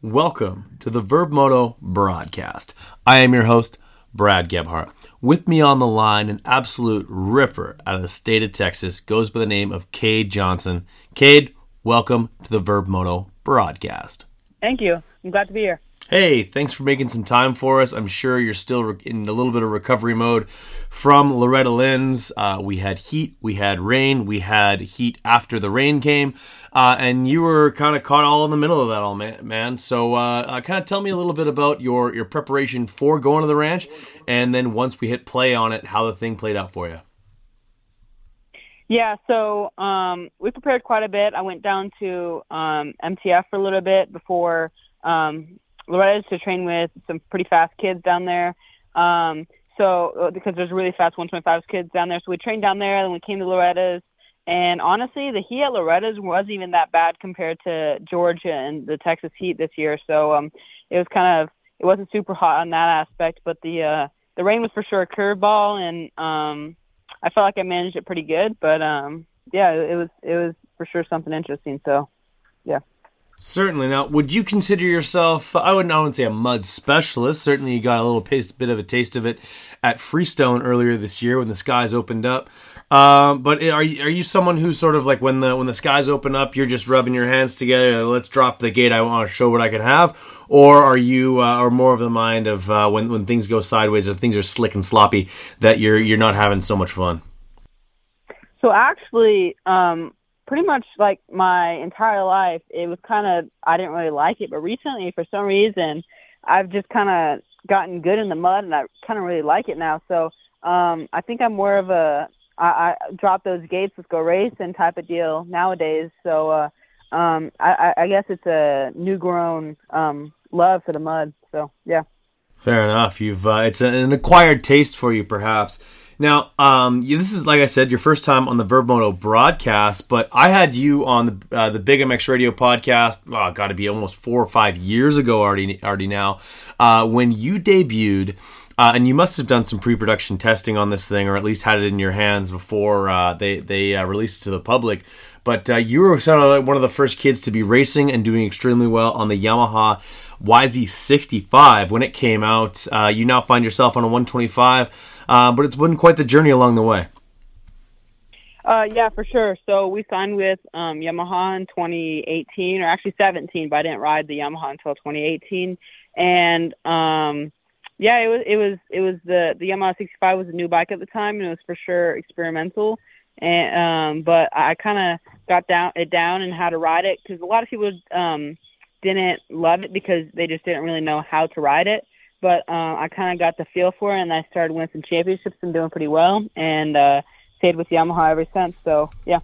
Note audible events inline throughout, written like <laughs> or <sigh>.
Welcome to the Vurbmoto broadcast. I am your host, Brad Gebhart. With me on the line, an absolute ripper out of the state of Texas, goes by the name of Kade Johnson. Kade, welcome to the Vurbmoto broadcast. Thank you. I'm glad to be here. Hey, thanks for making some time for us. I'm sure you're still in a little bit of recovery mode from Loretta Lynn's. Uh, we had heat, we had rain, we had heat after the rain came, uh, and you were kind of caught all in the middle of that, all man. So, uh, uh kind of tell me a little bit about your your preparation for going to the ranch, and then once we hit play on it, how the thing played out for you. Yeah, so um, we prepared quite a bit. I went down to um, MTF for a little bit before um, Loretta's to train with some pretty fast kids down there. Um, so uh, because there's really fast 125 kids down there, so we trained down there. Then we came to Loretta's, and honestly, the heat at Loretta's wasn't even that bad compared to Georgia and the Texas heat this year. So um, it was kind of it wasn't super hot on that aspect, but the uh, the rain was for sure a curveball, and um, I felt like I managed it pretty good. But um, yeah, it was it was for sure something interesting. So. Certainly. Now, would you consider yourself? I wouldn't, I wouldn't say a mud specialist. Certainly, you got a little bit of a taste of it at Freestone earlier this year when the skies opened up. Um, but are you, are you someone who sort of like when the when the skies open up, you're just rubbing your hands together? Let's drop the gate. I want to show what I can have. Or are you, uh, or more of the mind of uh, when when things go sideways or things are slick and sloppy that you're you're not having so much fun? So actually, um, pretty much like my entire life, it was kind of I didn't really like it, but recently for some reason, I've just kind of gotten good in the mud, and I kind of really like it now. So um, I think I'm more of a I, I drop those gates, let's go racing type of deal nowadays. So uh, um, I, I guess it's a new grown um, love for the mud. So yeah. Fair enough. You've uh, it's an acquired taste for you, perhaps. Now, um, this is like I said, your first time on the Vurbmoto broadcast, but I had you on the uh, the Big MX Radio podcast. Oh, got to be almost four or five years ago already. Already now, uh, when you debuted. Uh, and you must have done some pre-production testing on this thing, or at least had it in your hands before uh, they they uh, released it to the public. But uh, you were one of the first kids to be racing and doing extremely well on the Yamaha YZ65 when it came out. Uh, you now find yourself on a 125, uh, but it's been quite the journey along the way. Uh, yeah, for sure. So we signed with um, Yamaha in 2018, or actually 17, but I didn't ride the Yamaha until 2018. And um, yeah, it was it was it was the the Yamaha 65 was a new bike at the time, and it was for sure experimental. And um, but I kind of got down it down and how to ride it because a lot of people um, didn't love it because they just didn't really know how to ride it. But uh, I kind of got the feel for it, and I started winning some championships and doing pretty well, and uh, stayed with Yamaha ever since. So yeah.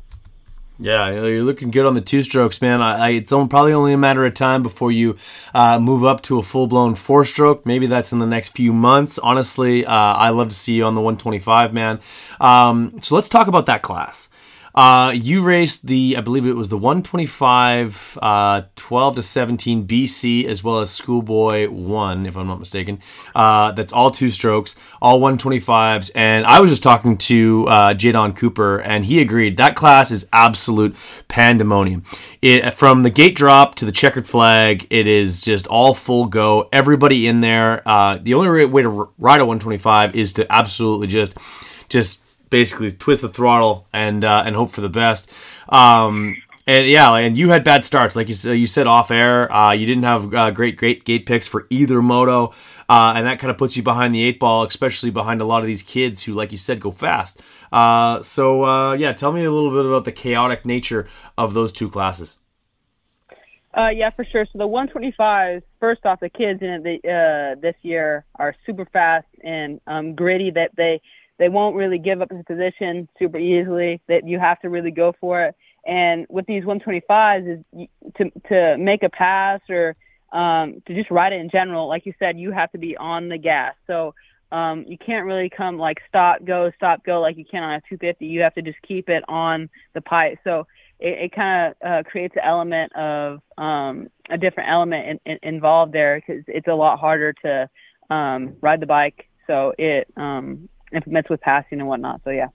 Yeah, you're looking good on the two strokes, man. I, I, it's probably only a matter of time before you uh, move up to a full blown four stroke. Maybe that's in the next few months. Honestly, uh, I love to see you on the 125, man. Um, so let's talk about that class. Uh, you raced the, I believe it was the 125, uh, 12 to 17 BC, as well as Schoolboy 1, if I'm not mistaken. Uh, that's all two strokes, all 125s. And I was just talking to uh, Jadon Cooper, and he agreed that class is absolute pandemonium. It, from the gate drop to the checkered flag, it is just all full go. Everybody in there. Uh, the only way to ride a 125 is to absolutely just, just basically twist the throttle and uh, and hope for the best. Um, and yeah, and you had bad starts, like you said. You said off air, uh, you didn't have uh, great great gate picks for either moto, uh, and that kind of puts you behind the eight ball, especially behind a lot of these kids who, like you said, go fast. Uh, so uh, yeah, tell me a little bit about the chaotic nature of those two classes. Uh, yeah, for sure. So the 125s, first off, the kids in it this year are super fast and um, gritty. That they they won't really give up his position super easily. That you have to really go for it. And with these 125s, is to to make a pass or um, to just ride it in general. Like you said, you have to be on the gas. So um, you can't really come like stop, go, stop, go like you can on a 250. You have to just keep it on the pipe. So it, it kind of uh, creates an element of um, a different element in, in, involved there because it's a lot harder to um, ride the bike. So it um, implements with passing and whatnot. So yeah.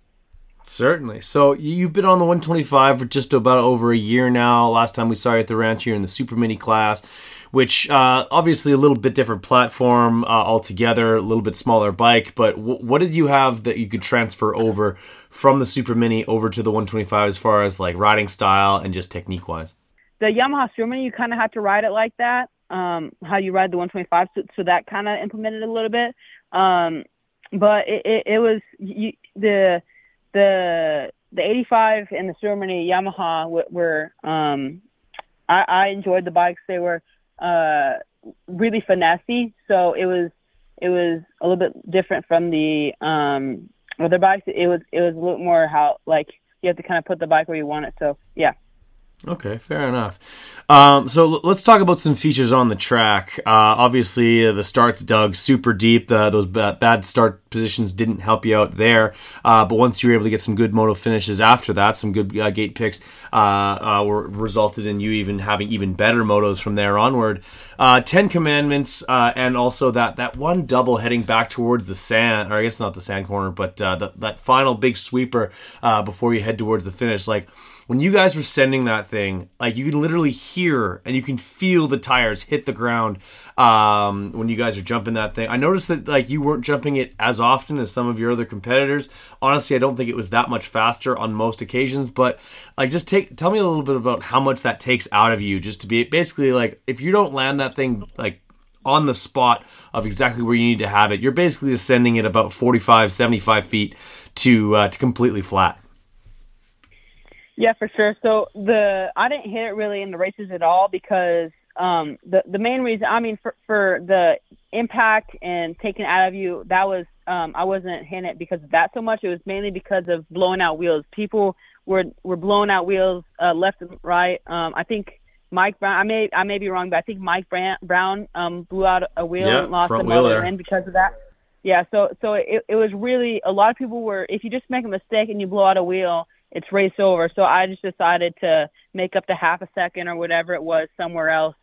Certainly. So you've been on the 125 for just about over a year now. Last time we saw you at the ranch here in the super mini class. which uh, obviously a little bit different platform uh, altogether, a little bit smaller bike. But w- what did you have that you could transfer over from the Super Mini over to the 125 as far as like riding style and just technique wise? The Yamaha Super Mini, you kind of had to ride it like that, um, how you ride the 125. So, so that kind of implemented a little bit. Um, but it, it, it was you, the the the 85 and the Mini Yamaha were, were um, I, I enjoyed the bikes. They were uh, really finessey, so it was it was a little bit different from the um, other bikes. It was it was a little more how like you have to kind of put the bike where you want it. So yeah. Okay, fair enough. Um, so let's talk about some features on the track. Uh, obviously, uh, the starts dug super deep. Those bad start positions didn't help you out there. Uh, but once you were able to get some good moto finishes after that, some good uh, gate picks uh, were resulted in you even having even better motos from there onward. Ten Commandments, and also that that one double heading back towards the sand, or I guess not the sand corner, but the, that final big sweeper before you head towards the finish, like when you guys were sending that thing, like you can literally hear and you can feel the tires hit the ground um, when you guys are jumping that thing. I noticed that like you weren't jumping it as often as some of your other competitors. Honestly, I don't think it was that much faster on most occasions, but like just take tell me a little bit about how much that takes out of you just to be basically like if you don't land that thing like on the spot of exactly where you need to have it, you're basically ascending it about 45, 75 feet to uh, to completely flat. Yeah, for sure. So the I didn't hit it really in the races at all because um, the the main reason I mean for for the impact and taking out of you that was um, I wasn't hitting it because of that so much. It was mainly because of blowing out wheels. People were were blowing out wheels uh, left and right. Um, I think Mike Brown. I may I may be wrong, but I think Mike Brown um, blew out a wheel yeah, and lost front the wheel motor there. end because of that. Yeah, so so it, it was really a lot of people were if you just make a mistake and you blow out a wheel it's race over. So I just decided to make up the half a second or whatever it was somewhere else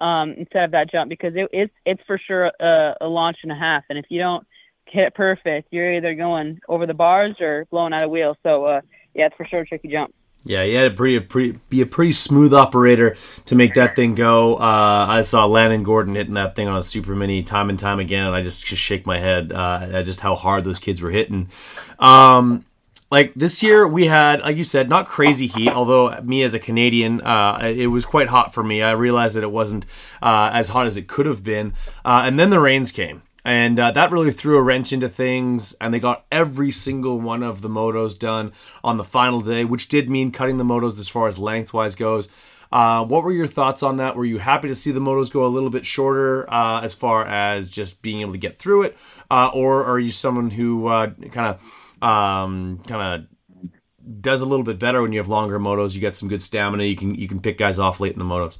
um, instead of that jump because it, it's it's for sure a, a launch and a half. And if you don't hit it perfect, you're either going over the bars or blowing out a wheel. So uh, yeah, it's for sure a tricky jump. Yeah, you had to be a pretty, be a pretty smooth operator to make that thing go. Uh, I saw Landon Gordon hitting that thing on a super mini time and time again, and I just, just shake my head uh, at just how hard those kids were hitting. Um, like this year we had like you said not crazy heat although me as a canadian uh, it was quite hot for me. I realized that it wasn't uh, as hot as it could have been. Uh, and then the rains came. And uh, that really threw a wrench into things and they got every single one of the motos done on the final day which did mean cutting the motos as far as lengthwise goes. Uh, what were your thoughts on that? Were you happy to see the motos go a little bit shorter uh, as far as just being able to get through it, or are you someone who kind of um, kind of does a little bit better when you have longer motos. You get some good stamina. You can you can pick guys off late in the motos.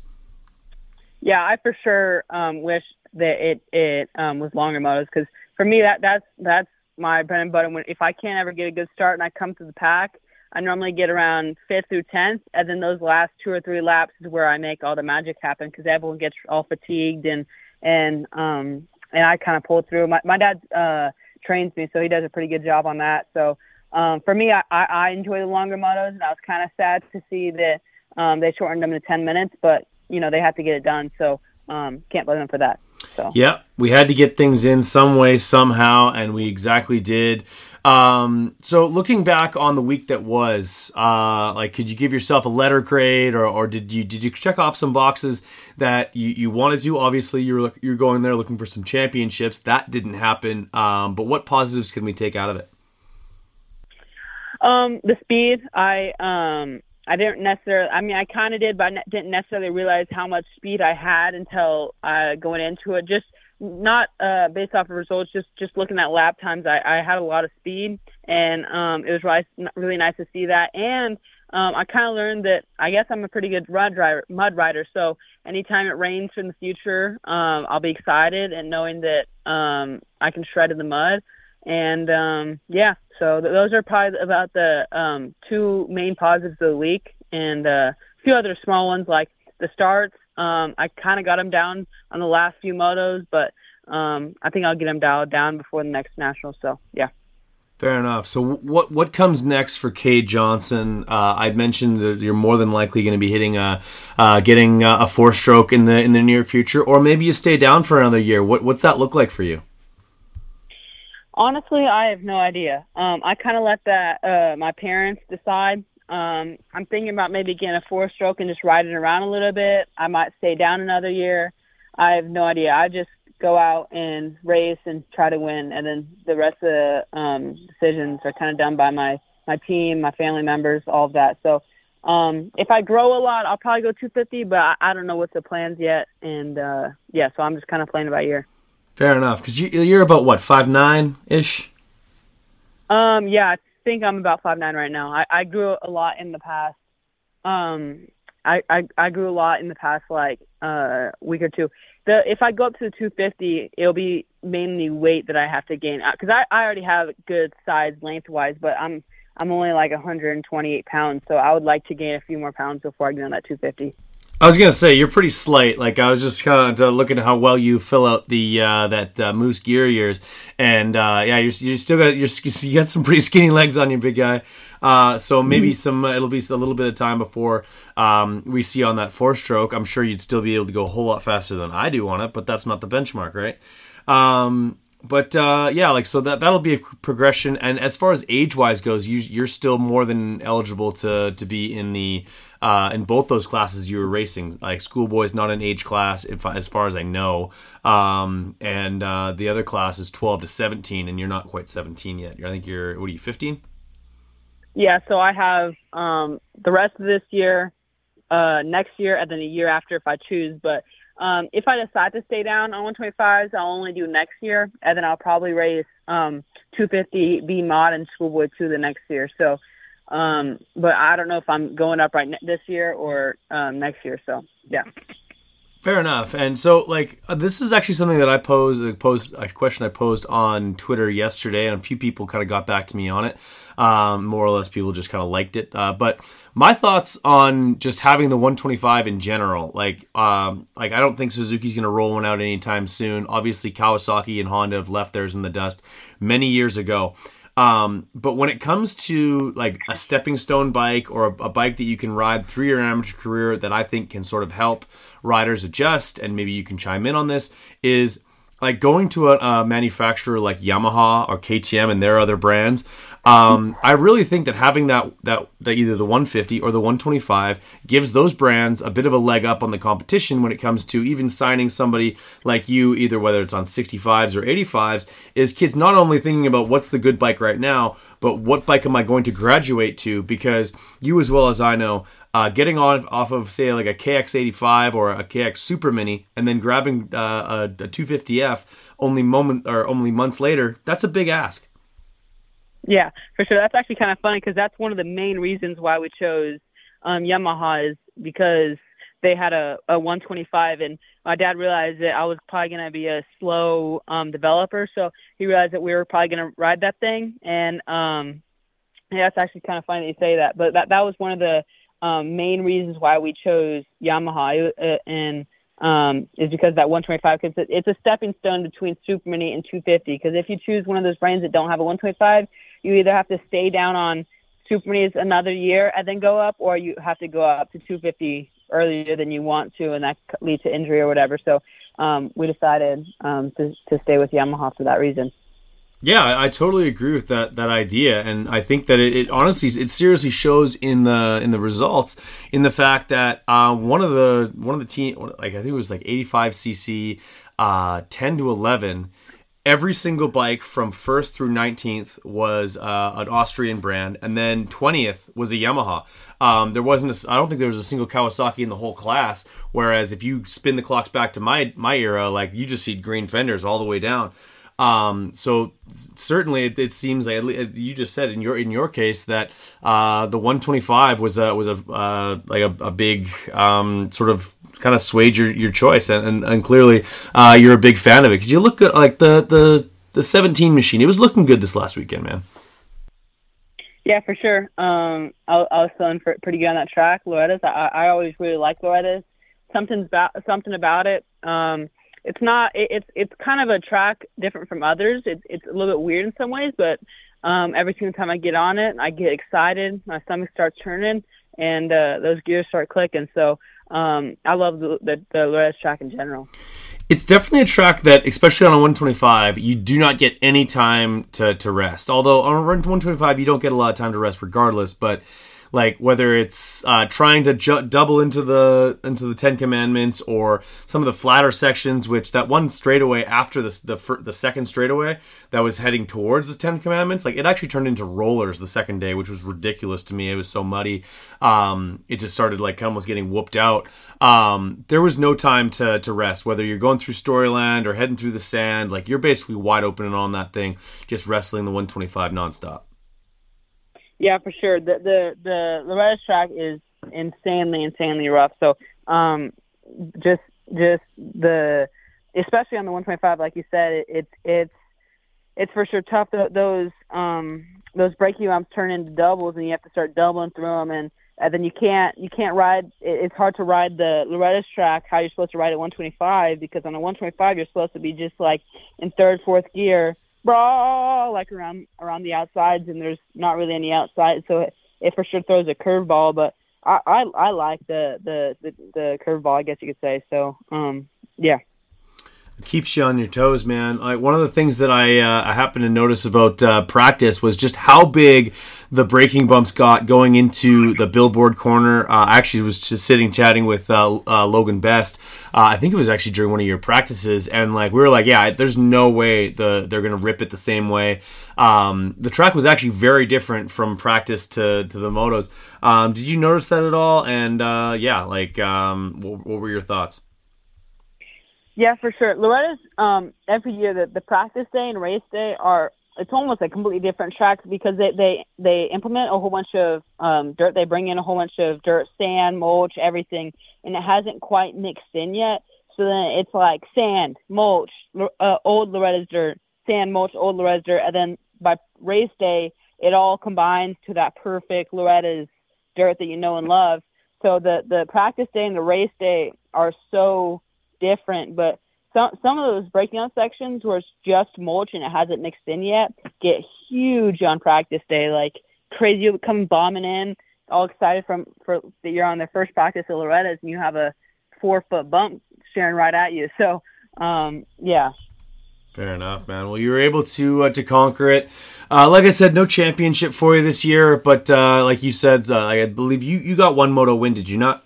Yeah, I for sure um, wish that it it um, was longer motos because for me that that's that's my bread and butter. When if I can't ever get a good start and I come to the pack, I normally get around fifth through tenth, and then those last two or three laps is where I make all the magic happen because everyone gets all fatigued and and um and I kind of pull through. My my dad uh trains me, so he does a pretty good job on that. So um, for me, I, I, I enjoy the longer motos, and I was kind of sad to see that um, they shortened them to 10 minutes, but you know they have to get it done, so um, can't blame them for that. So yeah, we had to get things in some way somehow, and we exactly did. Um, so looking back on the week that was, uh, like, could you give yourself a letter grade, or, or did you did you check off some boxes that you, you wanted to? Obviously, you're you're going there looking for some championships. That didn't happen. Um, but what positives can we take out of it? Um, the speed. I um, I didn't necessarily. I mean, I kind of did, but I didn't necessarily realize how much speed I had until uh, going into it. Just not uh, based off of results, just just looking at lap times, I, I had a lot of speed, and um, it was really, really nice to see that. And um, I kind of learned that I guess I'm a pretty good mud driver, mud rider. So anytime it rains in the future, um, I'll be excited and knowing that um, I can shred in the mud. And um, yeah, so th- those are probably about the um, two main positives of the week, and uh, a few other small ones like the starts um, I kind of got him down on the last few motos, but um, I think I'll get him dialed down before the next national. So yeah. Fair enough. So what what comes next for Kade Johnson? Uh, I mentioned that you're more than likely going to be hitting a uh, getting a, a four stroke in the in the near future, or maybe you stay down for another year. What what's that look like for you? Honestly, I have no idea. Um, I kind of let that uh, my parents decide. Um, I'm thinking about maybe getting a four stroke and just riding around a little bit. I might stay down another year. I have no idea. I just go out and race and try to win, and then the rest of the um, decisions are kind of done by my my team, my family members, all of that. So um, if I grow a lot, I'll probably go 250, but I, I don't know what the plans yet, and uh, yeah, so I'm just kind of playing it by ear. Fair enough, because you, you're about what five nine ish. Um, yeah, think I'm about five nine right now. I, I grew a lot in the past. Um, I, I I grew a lot in the past like uh week or two the if I go up to the 250, it'll be mainly weight that I have to gain because I, I already have good size lengthwise, but I'm I'm only like 128 pounds, so I would like to gain a few more pounds before I get on that 250. I was gonna say you're pretty slight. Like I was just kind of looking at how well you fill out the uh, that uh, moose gear years, and uh, yeah, you're you still got you're, you got some pretty skinny legs on you, big guy. Uh, so maybe mm-hmm. some it'll be a little bit of time before um, we see on that four stroke. I'm sure you'd still be able to go a whole lot faster than I do on it, but that's not the benchmark, right? Um, but uh, yeah, like so that that'll be a progression. And as far as age wise goes, you, you're still more than eligible to to be in the uh, in both those classes you were racing. Like schoolboy is not an age class, if as far as I know, um, and uh, the other class is 12 to 17, and you're not quite 17 yet. I think you're what are you 15? Yeah, so I have um, the rest of this year, uh, next year, and then a year after if I choose. But um, if I decide to stay down on 125s, I'll only do next year, and then I'll probably raise um, 250 B mod and Schoolboy 2 the next year. So, um, but I don't know if I'm going up right ne- this year or um, next year. So, yeah. Fair enough. And so, like, uh, this is actually something that I posed, uh, posed a question I posed on Twitter yesterday, and a few people kind of got back to me on it. Um, more or less, people just kind of liked it. Uh, but my thoughts on just having the 125 in general, like, um, like I don't think Suzuki's going to roll one out anytime soon. Obviously, Kawasaki and Honda have left theirs in the dust many years ago. Um, but when it comes to like a stepping stone bike or a, a, bike that you can ride through your amateur career that I think can sort of help riders adjust, and maybe you can chime in on this, is like going to a, a manufacturer like Yamaha or KTM and their other brands. Um, I really think that having that, that that either the 150 or the 125 gives those brands a bit of a leg up on the competition when it comes to even signing somebody like you, either whether it's on 65s or 85s. Is kids not only thinking about what's the good bike right now, but what bike am I going to graduate to? Because you, as well as I know, uh, getting on off of say like a KX85 or a KX Super Mini, and then grabbing uh, a, a 250F only moment or only months later, that's a big ask. Yeah, for sure. That's actually kind of funny because that's one of the main reasons why we chose um, Yamaha is because they had a, a 125 and my dad realized that I was probably going to be a slow um, developer. So he realized that we were probably going to ride that thing. And um, yeah, it's actually kind of funny that you say that. But that, that was one of the um, main reasons why we chose Yamaha. Uh, and um, is because that 125 because it's a stepping stone between Super Mini and 250. Because if you choose one of those brands that don't have a 125, you either have to stay down on Super Minis another year and then go up, or you have to go up to 250 earlier than you want to, and that could lead to injury or whatever. So um, we decided um, to, to stay with Yamaha for that reason. Yeah, I, totally agree with that that idea, and I think that it, it, honestly it seriously shows in the in the results in the fact that uh, one of the one of the team like I think it was like 85 cc, uh, 10 to 11 every single bike from first through 19th was uh, an Austrian brand, and then 20th was a Yamaha. Um, there wasn't, I don't think there was a single Kawasaki in the whole class. Whereas if you spin the clocks back to my my era, like you just see green fenders all the way down. Um, so certainly, it, it, seems like you just said in your in your case that uh, the 125 was a was a uh, like a, a big um, sort of kind of swayed your, your choice, and, and, and clearly uh, you're a big fan of it because you look good. Like the the the 17 machine, it was looking good this last weekend, man. Yeah, for sure. Um, I, I was feeling pretty good on that track, Loretta's. I, I always really like Loretta's. Something's about something about it. Um, it's not it, it's it's kind of a track different from others. It's it's a little bit weird in some ways, but um, every single time I get on it, I get excited. My stomach starts turning, and uh, those gears start clicking. So um, I love the, the, the track in general. It's definitely a track that, especially on a 125, you do not get any time to, to rest. Although on a 125, you don't get a lot of time to rest regardless, but like whether it's uh, trying to ju- double into the into the Ten Commandments or some of the flatter sections, which that one straightaway after the the, the second straightaway that was heading towards the Ten Commandments, like it actually turned into rollers the second day, which was ridiculous to me. It was so muddy, um, it just started like almost getting whooped out. Um, there was no time to to rest, whether you're going through Storyland or heading through the sand. Like you're basically wide open and on that thing, just wrestling the 125 nonstop. Yeah, for sure. The the the Loretta's track is insanely insanely rough. So um, just just the especially on the 125, like you said, it, it's it's it's for sure tough. Those um those braking bumps turn into doubles, and you have to start doubling through them, and, and then you can't you can't ride. It's hard to ride the Loretta's track how you're supposed to ride at 125 because on a 125 you're supposed to be just like in third fourth gear bra like around around the outsides, and there's not really any outside, so it, it for sure throws a curveball. But I, I I like the the the, the curveball, I guess you could say. So um yeah. Keeps you on your toes, man. Like one of the things that I uh, I happened to notice about uh, practice was just how big the braking bumps got going into the billboard corner. Uh, I actually was just sitting chatting with uh, uh, Logan Best. Uh, I think it was actually during one of your practices, and like we were like, yeah, there's no way the they're gonna rip it the same way. Um, the track was actually very different from practice to to the motos. Um, did you notice that at all? And yeah, like um, what, what were your thoughts? Yeah, for sure. Loretta's um, every year the, the practice day and race day are it's almost a completely different track because they they they implement a whole bunch of um, dirt. They bring in a whole bunch of dirt, sand, mulch, everything, and it hasn't quite mixed in yet. So then it's like sand, mulch, uh, old Loretta's dirt, sand, mulch, old Loretta's dirt, and then by race day it all combines to that perfect Loretta's dirt that you know and love. So the the practice day and the race day are so different, but some some of those breakdown sections where it's just mulch and it hasn't mixed in yet get huge on practice day, like crazy. You come bombing in, all excited from for that you're on the first practice at Loretta's and you have a four foot bump staring right at you. So um, yeah. Fair enough, man. Well, you were able to uh, to conquer it. Uh, like I said, no championship for you this year, but uh, like you said, uh, I believe you you got one moto win, did you not?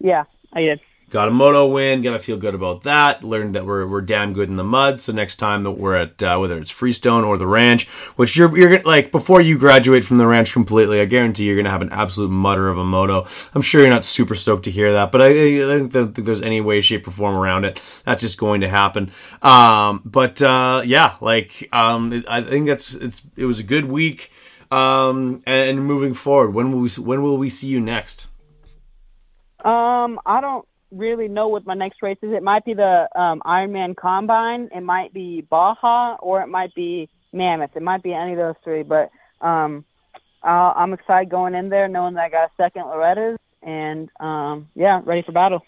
Yeah, I did. Got a moto win. Gotta feel good about that. Learned that we're, we're damn good in the mud. So next time that we're at uh, whether it's Freestone or the ranch, which you're you're like before you graduate from the ranch completely, I guarantee you're gonna have an absolute mutter of a moto. I'm sure you're not super stoked to hear that, but I, I don't think there's any way, shape, or form around it. That's just going to happen. Um, but uh, yeah, like um, I think that's it's it was a good week. Um, and moving forward, when will we when will we see you next? Um, I don't really know what my next race is. It might be the um, Ironman Combine, it might be Baja, or it might be Mammoth. It might be any of those three. But um, uh, I'm excited going in there, knowing that I got a second Loretta's, and um, yeah, ready for battle.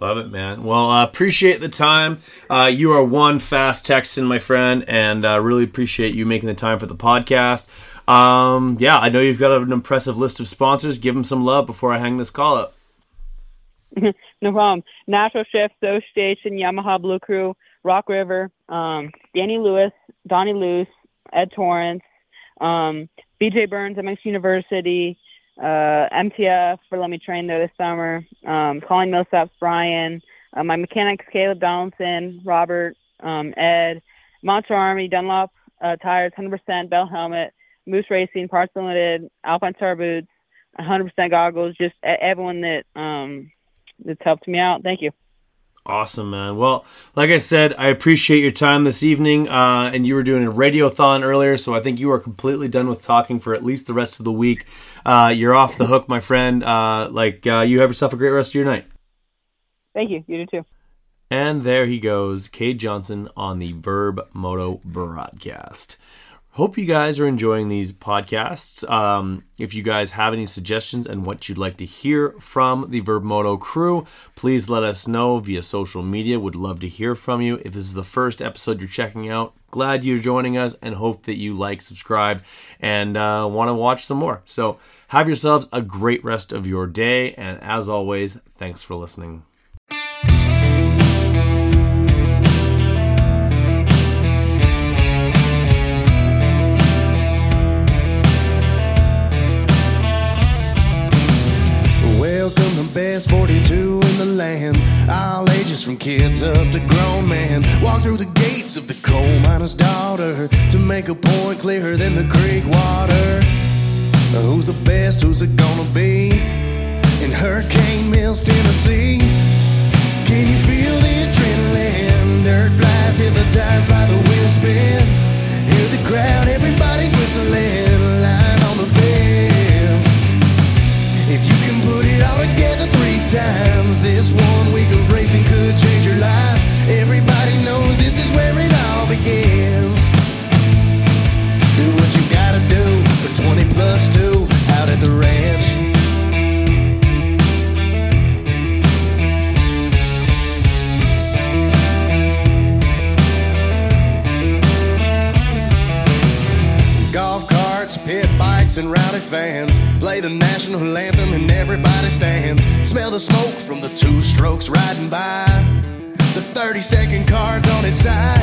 Love it, man. Well, uh, appreciate the time. Uh, you are one fast Texan, my friend, and uh, really appreciate you making the time for the podcast. Um, yeah, I know you've got an impressive list of sponsors. Give them some love before I hang this call up. <laughs> no problem. Natural Chef Association, Yamaha Blue Crew, Rock River, um, Danny Lewis, Donnie Luce, Ed Torrance, um, BJ Burns, MX University, uh, MTF for Let Me Train there this summer, um, Colin Millsaps, Brian, uh, my mechanics, Caleb Donaldson, Robert, um, Ed, Monster Army, Dunlop uh, Tires, 100% Bell Helmet, Moose Racing, Parts Limited, Alpine Star Boots, 100% goggles, just everyone that um, it's helped me out. Thank you. Awesome, man. Well, like I said, I appreciate your time this evening. Uh, and you were doing a radiothon earlier, so I think you are completely done with talking for at least the rest of the week. Uh, you're off the hook, my friend. Uh, like uh, you have yourself a great rest of your night. Thank you. You do too. And there he goes, Kade Johnson on the Vurbmoto broadcast. Hope you guys are enjoying these podcasts. Um, if you guys have any suggestions and what you'd like to hear from the Vurbmoto crew, please let us know via social media. Would love to hear from you. If this is the first episode you're checking out, glad you're joining us and hope that you like, subscribe, and uh, want to watch some more. So, have yourselves a great rest of your day. And as always, thanks for listening. Kids up to grown men. Walk through the gates of the coal miner's daughter to make a point clearer than the creek water. Uh, who's the best? Who's it gonna be? In Hurricane Mills, Tennessee. Can you feel the adrenaline? Dirt flies hypnotized by the wheel spin. Hear the crowd, everybody's whistling. Line on the fence. If you can put it all together three times, this one week of second cards on its side.